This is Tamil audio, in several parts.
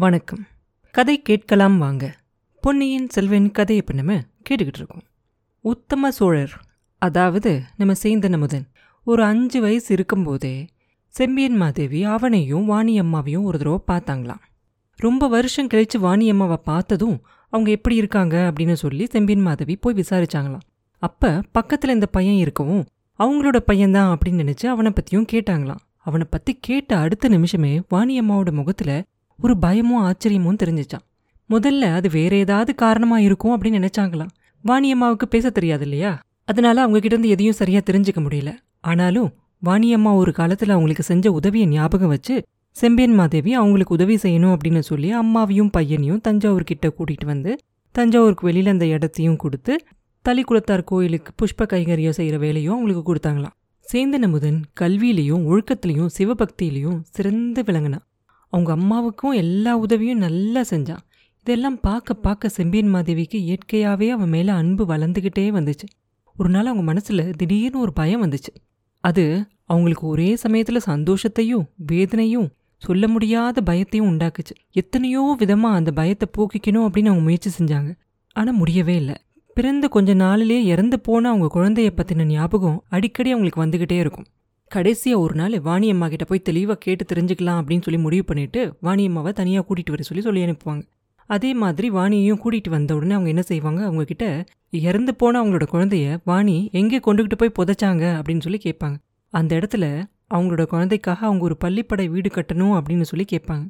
வணக்கம். கதை கேட்கலாம் வாங்க. பொன்னியின் செல்வன் கதையை இப்போ நம்ம கேட்டுக்கிட்டு இருக்கோம். உத்தம சோழர் அதாவது நம்ம சேந்தன் அமுதன் ஒரு அஞ்சு வயசு இருக்கும்போதே செம்பியன் மாதேவி அவனையும் வாணி அம்மாவையும் ஒரு தடவை பார்த்தாங்களாம். ரொம்ப வருஷம் கழிச்சு வாணி அம்மாவை பார்த்ததும் அவங்க எப்படி இருக்காங்க அப்படின்னு சொல்லி செம்பியன் மாதவி போய் விசாரிச்சாங்களாம். அப்போ பக்கத்தில் இந்த பையன் இருக்கவும் அவங்களோட பையன்தான் அப்படின்னு நினச்சி அவனை பற்றியும் கேட்டாங்களாம். அவனை பற்றி கேட்ட அடுத்த நிமிஷமே வாணி அம்மாவோட முகத்தில் ஒரு பயமும் ஆச்சரியமும் தெரிஞ்சிச்சான். முதல்ல அது வேற ஏதாவது காரணமா இருக்கும் அப்படின்னு நினைச்சாங்களாம். வாணி அம்மாவுக்கு பேச தெரியாது இல்லையா? அதனால அவங்க கிட்ட இருந்து எதையும் சரியா தெரிஞ்சுக்க முடியல. ஆனாலும் வாணியம்மா ஒரு காலத்துல அவங்களுக்கு செஞ்ச உதவியை ஞாபகம் வச்சு செம்பியன் மாதேவி அவங்களுக்கு உதவி செய்யணும் அப்படின்னு சொல்லி அம்மாவையும் பையனையும் தஞ்சாவூர் கிட்ட கூட்டிட்டு வந்து தஞ்சாவூருக்கு வெளியில அந்த இடத்தையும் கொடுத்து தளிக்குளத்தார் கோயிலுக்கு புஷ்ப கைங்கரியம் செய்கிற வேலையும் அவங்களுக்கு கொடுத்தாங்களாம். சேந்தனமுதன் கல்வியிலையும் ஒழுக்கத்திலையும் சிவபக்தியிலையும் சிறந்து விளங்கினான். அவங்க அம்மாவுக்கும் எல்லா உதவியும் நல்லா செஞ்சான். இதெல்லாம் பார்க்க பார்க்க செம்பியன் மாதேவிக்கு இயற்கையாகவே அவன் மேலே அன்பு வளர்ந்துக்கிட்டே வந்துச்சு. ஒரு நாள் அவங்க மனசில் திடீர்னு ஒரு பயம் வந்துச்சு. அது அவங்களுக்கு ஒரே சமயத்தில் சந்தோஷத்தையும் வேதனையும் சொல்ல முடியாத பயத்தையும் உண்டாக்குச்சு. எத்தனையோ விதமாக அந்த பயத்தை போக்கிக்கணும் அப்படின்னு அவங்க முயற்சி செஞ்சாங்க. ஆனால் முடியவே இல்லை. பிறந்த கொஞ்ச நாளிலேயே இறந்து போன அவங்க குழந்தைய பற்றின ஞாபகம் அடிக்கடி அவங்களுக்கு வந்துக்கிட்டே இருக்கும். கடைசியாக ஒரு நாள் வாணியம்மா கிட்ட போய் தெளிவாக கேட்டு தெரிஞ்சுக்கலாம் அப்படின்னு சொல்லி முடிவு பண்ணிட்டு வாணியம்மாவை தனியாக கூட்டிகிட்டு வர சொல்லி சொல்லி அனுப்புவாங்க. அதே மாதிரி வாணியையும் கூட்டிகிட்டு வந்த உடனே அவங்க என்ன செய்வாங்க? அவங்கக்கிட்ட இறந்து போன அவங்களோட குழந்தைய வாணி எங்கே கொண்டுகிட்டு போய் புதைச்சாங்க அப்படின்னு சொல்லி கேட்பாங்க. அந்த இடத்துல அவங்களோட குழந்தைக்காக அவங்க ஒரு பள்ளிப்படை வீடு கட்டணும் அப்படின்னு சொல்லி கேட்பாங்க.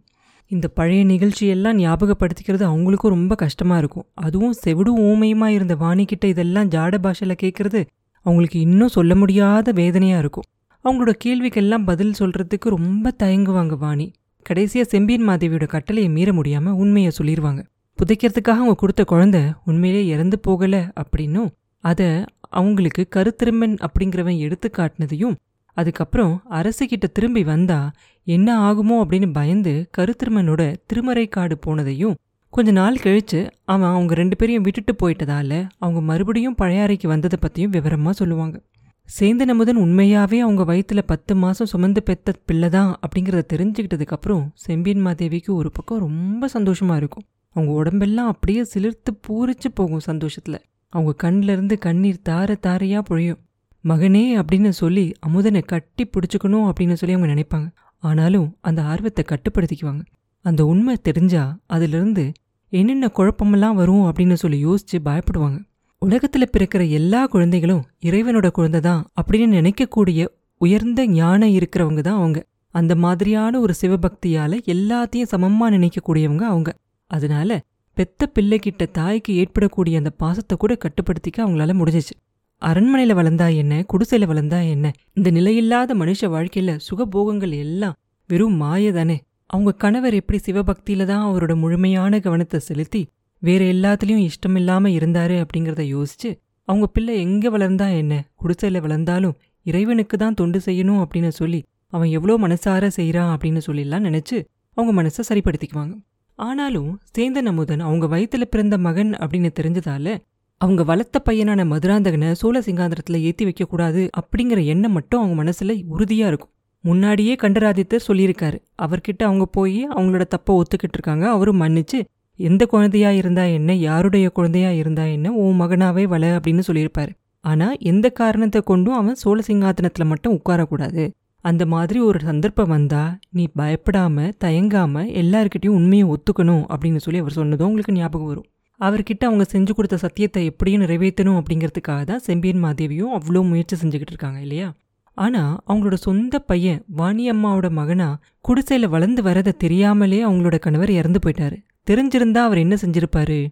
இந்த பழைய நிகழ்ச்சியெல்லாம் ஞாபகப்படுத்திக்கிறது அவங்களுக்கும் ரொம்ப கஷ்டமாக இருக்கும். அதுவும் செவிடு ஊமையுமா இருந்த வாணிக்கிட்ட இதெல்லாம் ஜாட பாஷையில் கேட்குறது அவங்களுக்கு இன்னும் சொல்ல முடியாத வேதனையாக இருக்கும். அவங்களோட கேள்விக்கெல்லாம் பதில் சொல்றதுக்கு ரொம்ப தயங்குவாங்க வாணி. கடைசியா செம்பியன் மாதேவியோட கட்டளையை மீற முடியாம உண்மையை சொல்லிடுவாங்க புதைக்கிறதுக்காக அவங்க கொடுத்த குழந்தை உண்மையிலே இறந்து போகல அப்படின்னும் அதை அவங்களுக்கு கருத்திருமன் அப்படிங்கிறவன் எடுத்து காட்டினதையும் அதுக்கப்புறம் அரசுகிட்ட திரும்பி வந்தா என்ன ஆகுமோ அப்படின்னு பயந்து கருத்திருமனோட திருமறை காடு போனதையும் கொஞ்ச நாள் கழிச்சு அவன் அவங்க ரெண்டு பேரையும் விட்டுட்டு போயிட்டதால அவங்க மறுபடியும் பழையாறைக்கு வந்ததை பத்தியும் விவரமா சொல்லுவாங்க. சேந்தன் அமுதன் உண்மையாவே அவங்க வயிற்றுல பத்து மாசம் சுமந்து பெத்த பிள்ளை தான் அப்படிங்கிறத தெரிஞ்சுக்கிட்டதுக்கப்புறம் செம்பியன் மாதேவிக்கு ஒரு பக்கம் ரொம்ப சந்தோஷமா இருக்கும். அவங்க உடம்பெல்லாம் அப்படியே சிலிர்த்து பூரிச்சு போகும் சந்தோஷத்துல. அவங்க கண்ணிலிருந்து இருந்து கண்ணீர் தார தாரையா பொழியும். மகனே அப்படின்னு சொல்லி அமுதனை கட்டி பிடிச்சிக்கணும் அப்படின்னு சொல்லி அவங்க நினைப்பாங்க. ஆனாலும் அந்த ஆர்வத்தை கட்டுப்படுத்திக்குவாங்க. அந்த உண்மை தெரிஞ்சா அதிலிருந்து என்னென்ன குழப்பமெல்லாம் வரும் அப்படின்னு சொல்லி யோசிச்சு பயப்படுவாங்க. உலகத்துல பிறக்கிற எல்லா குழந்தைகளும் இறைவனோட குழந்தை தான் அப்படின்னு நினைக்கக்கூடிய உயர்ந்த ஞானம் இருக்கிறவங்க தான் அவங்க. அந்த மாதிரியான ஒரு சிவபக்தியால எல்லாத்தையும் சமமா நினைக்கக்கூடியவங்க அவங்க. அதனால பெத்த பிள்ளைகிட்ட தாய்க்கு ஏற்படக்கூடிய அந்த பாசத்தை கூட கட்டுப்படுத்திக்க அவங்களால முடிஞ்சிச்சு. அரண்மனையில வளர்ந்தா என்ன குடிசையில வளர்ந்தா என்ன இந்த நிலையில்லாத மனுஷ வாழ்க்கையில சுகபோகங்கள் எல்லாம் வெறும் மாய தானே அவங்க கணவர் எப்படி சிவபக்தியில தான் அவரோட முழுமையான கவனத்தை செலுத்தி வேற எல்லாத்துலயும் இஷ்டமில்லாம இருந்தாரு அப்படிங்கறத யோசிச்சு அவங்க பிள்ளை எங்க வளர்ந்தா என்ன? குடிசையில் வளர்ந்தாலும் இறைவனுக்கு தான் தொண்டு செய்யணும் அப்படின்னு சொல்லி அவன் எவ்வளோ மனசார செய்கிறான் அப்படின்னு சொல்லிலாம் நினைச்சு அவங்க மனசை சரிப்படுத்திக்குவாங்க. ஆனாலும் சேந்தன் அமுதன் அவங்க வயித்துல பிறந்த மகன் அப்படின்னு தெரிஞ்சதால அவங்க வளர்த்த பையனான மதுராந்தகனை சோழ சிங்காந்திரத்துல ஏத்தி வைக்கக்கூடாது அப்படிங்கிற எண்ணம் மட்டும் அவங்க மனசுல உறுதியா இருக்கும். முன்னாடியே கண்டராதித்தர் சொல்லியிருக்காரு. அவர்கிட்ட அவங்க போய் அவங்களோட தப்ப ஒத்துக்கிட்டு இருக்காங்க. அவரும் மன்னிச்சு எந்த குழந்தையா இருந்தா என்ன யாருடைய குழந்தையா இருந்தா என்ன உன் மகனாவே வள அப்படின்னு சொல்லியிருப்பாரு. ஆனா எந்த காரணத்தை கொண்டும் அவன் சோழ சிங்காதனத்துல மட்டும் உட்காரக்கூடாது. அந்த மாதிரி ஒரு சந்தர்ப்பம் வந்தா நீ பயப்படாம தயங்காம எல்லாருக்கிட்டையும் உண்மையை ஒத்துக்கணும் அப்படின்னு சொல்லி அவர் சொன்னதும் உங்களுக்கு ஞாபகம் வரும். அவர்கிட்ட அவங்க செஞ்சு கொடுத்த சத்தியத்தை எப்படியும் நிறைவேற்றணும் அப்படிங்கிறதுக்காக தான் செம்பியன் மாதேவியும் அவ்வளோ முயற்சி செஞ்சுக்கிட்டு இருக்காங்க இல்லையா? ஆனால் அவங்களோட சொந்த பையன் வாணி அம்மாவோட மகனா குடிசையில் வளர்ந்து வரதை தெரியாமலே அவங்களோட கணவர் இறந்து போயிட்டாரு. தெரிஞ்சிருந்தா அவர் என்ன செஞ்சிருப்பாரு?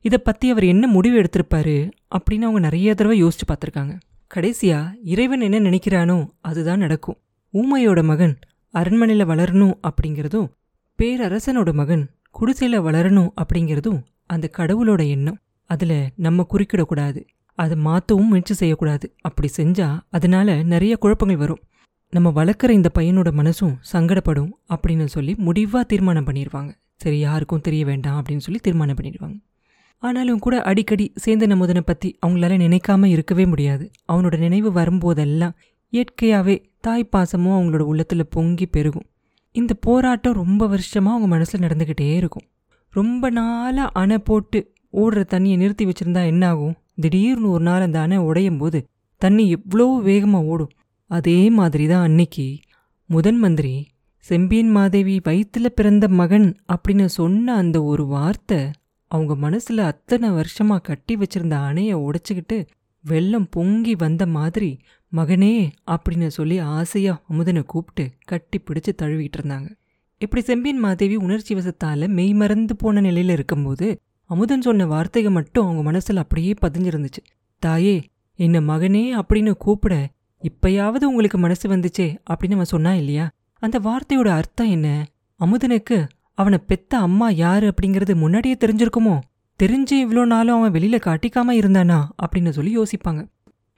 இதை பற்றி அவர் என்ன முடிவு எடுத்திருப்பாரு? அப்படின்னு அவங்க நிறைய தடவை யோசிச்சு பார்த்துருக்காங்க. கடைசியாக இறைவன் என்ன நினைக்கிறானோ அதுதான் நடக்கும். ஊமையோட மகன் அரண்மனையில் வளரணும் அப்படிங்கிறதும் பேரரசனோட மகன் குடிசையில் வளரணும் அப்படிங்கிறதும் அந்த கடவுளோட எண்ணம். அதில் நம்ம குறுக்கிடக்கூடாது. அதை மாற்றவும் முயற்சி செய்யக்கூடாது. அப்படி செஞ்சால் அதனால நிறைய குழப்பங்கள் வரும். நம்ம வளர்க்குற இந்த பையனோட மனசும் சங்கடப்படும் அப்படின்னு சொல்லி முடிவாக தீர்மானம் பண்ணிடுவாங்க சரி யாருக்கும் தெரிய வேண்டாம் அப்படின்னு சொல்லி தீர்மானம் பண்ணிடுவாங்க. ஆனாலும் கூட அடிக்கடி சேந்தன் அமுதனை பற்றி அவங்களால நினைக்காம இருக்கவே முடியாது. அவனோட நினைவு வரும்போதெல்லாம் இயற்கையாகவே தாய் பாசமும் அவங்களோட உள்ளத்தில் பொங்கி பெருகும். இந்த போராட்டம் ரொம்ப வருஷமாக அவங்க மனசில் நடந்துக்கிட்டே இருக்கும். ரொம்ப நாளாக அணை போட்டு ஓடுற தண்ணியை நிறுத்தி வச்சுருந்தா என்ன ஆகும் திடீர்னு ஒரு நாள் அந்த அணை உடையும் போது தண்ணி எவ்வளோ வேகமாக ஓடும்? அதே மாதிரி தான் அன்னைக்கு முதன் மந்திரி செம்பியன் மாதேவி வயிற்றில் பிறந்த மகன் அப்படின்னு சொன்ன அந்த ஒரு வார்த்தை அவங்க மனசுல அத்தனை வருஷமா கட்டி வச்சிருந்த அணைய உடைச்சிக்கிட்டு வெள்ளம் பொங்கி வந்த மாதிரி மகனே அப்படின்னு சொல்லி ஆசையா அமுதனை கூப்பிட்டு கட்டி பிடிச்சு தழுவிட்டு இருந்தாங்க. இப்படி செம்பியன் மாதேவி உணர்ச்சி வசத்தால மெய் மறந்து போன நிலையில இருக்கும்போது அமுதன் சொன்ன வார்த்தைகள் மட்டும் அவங்க மனசுல அப்படியே பதிஞ்சிருந்துச்சு. தாயே என்ன மகனே அப்படின்னு கூப்பிட இப்பயாவது உங்களுக்கு மனசு வந்துச்சே அப்படின்னு அவன் சொன்னா இல்லையா? அந்த வார்த்தையோட அர்த்தம் என்ன? அமுதனுக்கு அவனை பெத்த அம்மா யாரு அப்படிங்கிறது முன்னாடியே தெரிஞ்சிருக்குமோ? தெரிஞ்சு இவ்வளோ நாளும் அவன் வெளியில காட்டிக்காம இருந்தானா? அப்படின்னு சொல்லி யோசிப்பாங்க.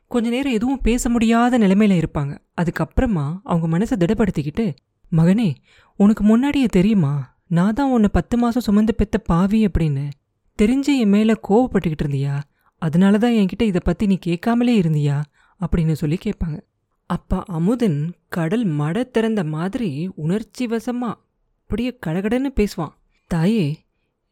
கொஞ்ச நேரம் எதுவும் பேச முடியாத நிலைமையில இருப்பாங்க. அதுக்கப்புறமா அவங்க மனசை திடப்படுத்திக்கிட்டு மகனே உனக்கு முன்னாடியே தெரியுமா? நான் தான் உன்னை பத்து மாசம் சுமந்து பெத்த பாவி அப்படின்னு. தெரிஞ்சு என் மேல கோவப்பட்டுக்கிட்டு இருந்தியா? அதனால தான் என்கிட்ட இதை பத்தி நீ கேட்காமலே இருந்தியா? அப்படின்னு சொல்லி கேட்பாங்க. அப்பா அமுதன் கடல் மட திறந்த மாதிரி உணர்ச்சி வசமா அப்படியே கடகடன்னு பேசுவான். தாயே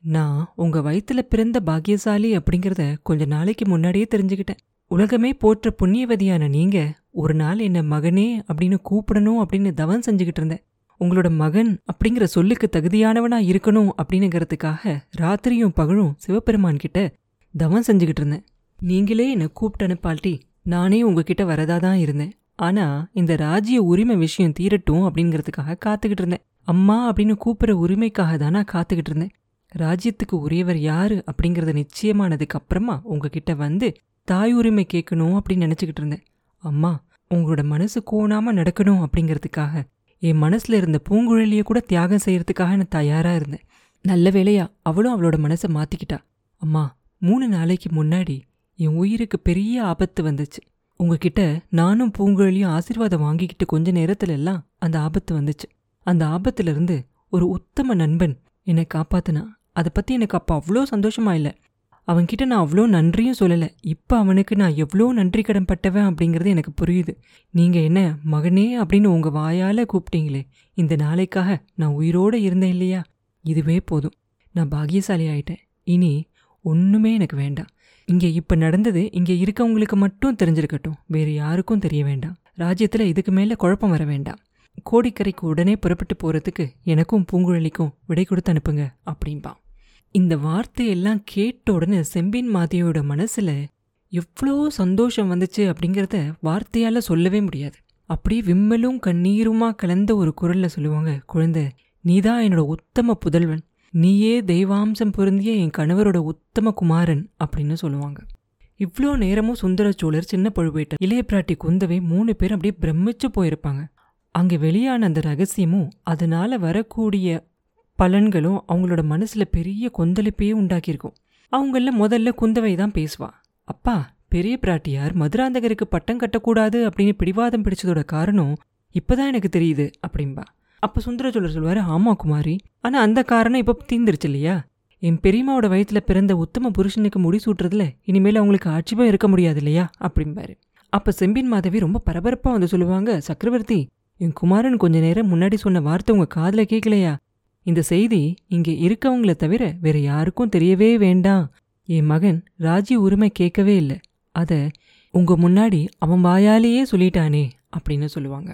நான் உங்க வயிற்றில் பிறந்த பாக்கியசாலி அப்படிங்கிறத கொஞ்ச நாளைக்கு முன்னாடியே தெரிஞ்சுக்கிட்டேன். உலகமே போற்ற புண்ணியவதியான நீங்க ஒரு நாள் என்ன மகனே அப்படின்னு கூப்பிடணும் அப்படின்னு தவம் செஞ்சுக்கிட்டு இருந்தேன். உங்களோட மகன் அப்படிங்கிற சொல்லுக்கு தகுதியானவனா இருக்கணும் அப்படிங்கிறதுக்காக ராத்திரியும் பகலும் சிவபெருமான் கிட்ட தவம் செஞ்சுக்கிட்டு இருந்தேன். நீங்களே என்னை கூப்பிட்டு அனுப்பால்ட்டி நானே உங்ககிட்ட வரதா தான் இருந்தேன். ஆனா இந்த ராஜ்ய உரிமை விஷயம் தீரட்டும் அப்படிங்கிறதுக்காக காத்துக்கிட்டு இருந்தேன். அம்மா அப்படின்னு கூப்பிடுற உரிமைக்காக தான் நான் காத்துக்கிட்டு இருந்தேன். ராஜ்யத்துக்கு உரியவர் யாரு அப்படிங்கறது நிச்சயமானதுக்கு அப்புறமா உங்ககிட்ட வந்து தாய் உரிமை கேட்கணும் அப்படின்னு நினைச்சுக்கிட்டு இருந்தேன். அம்மா உங்களோட மனசு கோணாம நடக்கணும் அப்படிங்கிறதுக்காக என் மனசுல இருந்த பூங்குழலிய கூட தியாகம் செய்யறதுக்காக நான் தயாரா இருந்தேன். நல்ல வேளையா அவளும் அவளோட மனசை மாத்திக்கிட்டா. அம்மா மூணு நாளைக்கு முன்னாடி என் உயிருக்கு பெரிய ஆபத்து வந்துச்சு. உங்ககிட்ட நானும் பூங்குழலியும் ஆசீர்வாதம் வாங்கிக்கிட்டு கொஞ்ச நேரத்துல எல்லாம் அந்த ஆபத்து வந்துச்சு. அந்த ஆபத்துல இருந்து ஒரு உத்தம நண்பன் என்னை காப்பாத்துனா. அதை பத்தி எனக்கு அப்போ அவ்வளோ சந்தோஷமா இல்லை. அவன்கிட்ட நான் அவ்வளோ நன்றியும் சொல்லலை. இப்போ அவனுக்கு நான் எவ்வளோ நன்றி கடன் பட்டவன் அப்படிங்கிறது எனக்கு புரியுது. நீங்கள் என்ன மகனே அப்படின்னு உங்கள் வாயால் கூப்பிட்டீங்களே இந்த நாளைக்காக நான் உயிரோடு இருந்தேன் இல்லையா? இதுவே போதும். நான் பாக்கியசாலி ஆயிட்டேன். இனி ஒன்றுமே எனக்கு வேண்டாம். இங்கே இப்போ நடந்தது இங்கே இருக்கவங்களுக்கு மட்டும் தெரிஞ்சிருக்கட்டும். வேறு யாருக்கும் தெரிய வேண்டாம். ராஜ்யத்தில் இதுக்கு மேலே குழப்பம் வர வேண்டாம். கோடிக்கரைக்கு உடனே புறப்பட்டு போகிறதுக்கு எனக்கும் பூங்குழலிக்கும் விடை கொடுத்து அனுப்புங்க அப்படின்பான் இந்த வார்த்தையெல்லாம் கேட்ட உடனே செம்பின் மாதியோட மனசில் எவ்வளோ சந்தோஷம் வந்துச்சு அப்படிங்கிறத வார்த்தையால் சொல்லவே முடியாது. அப்படியே விம்மலும் கண்ணீருமா கலந்த ஒரு குரலில் சொல்லுவாங்க குழந்தை நீதான் என்னோட உத்தம புதல்வன். நீயே தெய்வாம்சம் பொருந்திய என் கணவரோட உத்தம குமாரன் அப்படின்னு சொல்லுவாங்க. இவ்வளோ நேரமும் சுந்தர சோழர் சின்ன பழுவேட்டர் இளைய பிராட்டி குந்தவை மூணு பேர் அப்படியே பிரமிச்சு போயிருப்பாங்க. அங்கே வெளியான அந்த ரகசியமும் அதனால வரக்கூடிய பலன்களும் அவங்களோட மனசுல பெரிய கொந்தளிப்பையே உண்டாக்கியிருக்கும். அவங்கள முதல்ல குந்தவை தான் பேசுவா. அப்பா பெரிய பிராட்டியார் மதுராந்தகருக்கு பட்டம் கட்டக்கூடாது அப்படின்னு பிடிவாதம் பிடிச்சதோட காரணம் இப்பதான் எனக்கு தெரியுது அப்படின்பா அப்ப சுந்தரச்சோழர் சொல்வாரு ஆமா குமாரி. ஆனா அந்த காரணம் இப்போ தீந்துருச்சு இல்லையா? என் பெரியம்மாவோட வயித்துல பிறந்த உத்தம புருஷனுக்கு முடி சூட்டுறதுல இனிமேல் அவங்களுக்கு ஆட்சிபம் இருக்க முடியாது இல்லையா? அப்படிம்பாரு. அப்ப செம்பின் மாதவி ரொம்ப பரபரப்பா வந்து சொல்லுவாங்க சக்கரவர்த்தி என் குமாரன் கொஞ்ச நேரம் முன்னாடி சொன்ன வார்த்தை உங்க காதுல கேட்கலையா இந்த செய்தி இங்கே இருக்கவங்கள தவிர வேற யாருக்கும் தெரியவே வேண்டாம். என் மகன் ராஜ்ய உரிமை கேட்கவே இல்லை. அத உங்க முன்னாடி அவன் வாயாலேயே சொல்லிட்டானே அப்படின்னு சொல்லுவாங்க.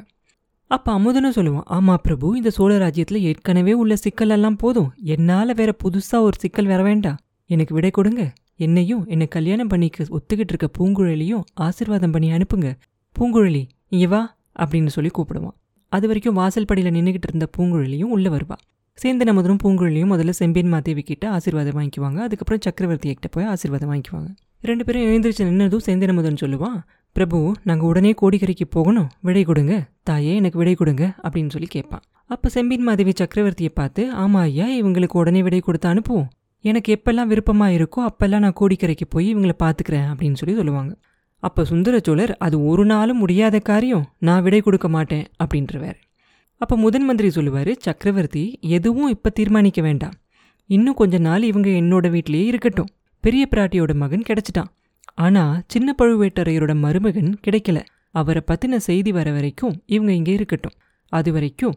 அப்ப அமுதனும் சொல்லுவான் ஆமா பிரபு இந்த சோழ ராஜ்யத்துல ஏற்கனவே உள்ள சிக்கல் எல்லாம் போதும். என்னால வேற புதுசா ஒரு சிக்கல் வர வேண்டாம் எனக்கு விடை கொடுங்க. என்னையும் என்னை கல்யாணம் பண்ணிக்க ஒத்துக்கிட்டு இருக்க பூங்குழலியும் ஆசிர்வாதம் பண்ணி அனுப்புங்க. பூங்குழலி இங்கே வா அப்படின்னு சொல்லி கூப்பிடுவான். அது வரைக்கும் வாசல் படியில் நின்றுக்கிட்டு இருந்த பூங்குழலியும் உள்ளே வருவா. சேந்தன முதலும் பூங்குழலியும் முதல்ல செம்பியன் மாதேவி கிட்ட ஆசீர்வாதம் வாங்கிக்குவாங்க. அதுக்கப்புறம் சக்கரவர்த்தி கிட்ட போய் ஆசீர்வாதம் வாங்கிக்குவாங்க. ரெண்டு பேரும் எழுந்திரிச்சு நின்னதும் சேந்தன முதன் சொல்லுவான் பிரபு நாங்கள் உடனே கோடிக்கரைக்கு போகணும். விடை கொடுங்க. தாயே எனக்கு விடை கொடுங்க அப்படின்னு சொல்லி கேட்பான் அப்போ செம்பின் மாதவி சக்கரவர்த்தியை பார்த்து ஆமா ஐயா இவங்களுக்கு உடனே விடை கொடுத்து அனுப்புவோம். எனக்கு எப்பெல்லாம் விருப்பமா இருக்கோ அப்பெல்லாம் நான் கோடிக்கரைக்கு போய் இவங்களை பார்த்துக்கிறேன் அப்படின்னு சொல்லி சொல்லுவாங்க. அப்போ சுந்தரச்சோழர் அது ஒரு நாளும் முடியாத காரியம். நான் விடை கொடுக்க மாட்டேன் அப்படின்றவார். அப்போ முதன் மந்திரி சொல்லுவார் சக்கரவர்த்தி எதுவும் இப்போ தீர்மானிக்க வேண்டாம். இன்னும் கொஞ்ச நாள் இவங்க என்னோட வீட்டிலேயே இருக்கட்டும். பெரிய பிராட்டியோட மகன் கிடச்சிட்டான். ஆனா சின்ன பழுவேட்டரையரோட மருமகன் கிடைக்கல. அவரை பத்தின செய்தி வர வரைக்கும் இவங்க இங்கே இருக்கட்டும். அது வரைக்கும்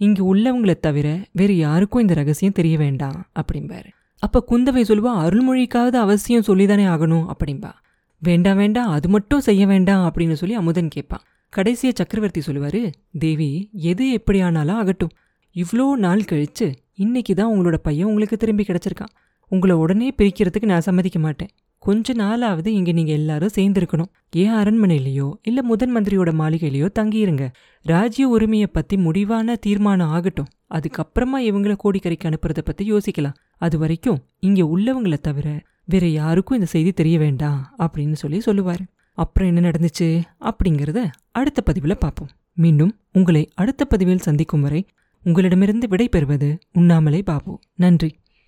இங்க உள்ளவங்கள தவிர வேற யாருக்கும் இந்த ரகசியம் தெரிய வேண்டாம் அப்படிம்பாரு. அப்ப குந்தவை சொல்லுவா அருள்மொழிக்காவது அவசியம் சொல்லிதானே ஆகணும் அப்படிம்பா. வேண்டாம் வேண்டாம் அது மட்டும் செய்ய வேண்டாம் அப்படின்னு சொல்லி அமுதன் கேட்பான் கடைசிய சக்கரவர்த்தி சொல்லுவாரு தேவி எது எப்படியானாலும் ஆகட்டும். இவ்வளோ நாள் கழிச்சு இன்னைக்கு தான் உங்களோட பையன் உங்களுக்கு திரும்பி கிடைச்சிருக்கான். உங்களை உடனே பிரிக்கிறதுக்கு நான் சம்மதிக்க மாட்டேன். கொஞ்ச நாளாவது இங்க நீங்க எல்லாரும் சேர்ந்திருக்கணும். ஏன் அரண்மனையிலேயோ இல்ல முதன் மந்திரியோட மாளிகையிலயோ தங்கியிருங்க. ராஜ்ய உரிமையை பத்தி முடிவான தீர்மானம் ஆகட்டும். அதுக்கப்புறமா இவங்கள கோடிக்கரைக்கு அனுப்புறதை பத்தி யோசிக்கலாம். அது வரைக்கும் இங்க உள்ளவங்கள தவிர வேற யாருக்கும் இந்த செய்தி தெரிய வேண்டாம் அப்படின்னு சொல்லி சொல்லுவாரு. அப்புறம் என்ன நடந்துச்சு? அப்படிங்கிறத அடுத்த பதிவில் பார்ப்போம். மீண்டும் உங்களை அடுத்த பதிவில் சந்திக்கும் வரை உங்களிடமிருந்து விடை பெறுவது உண்ணாமலே பாபு. நன்றி.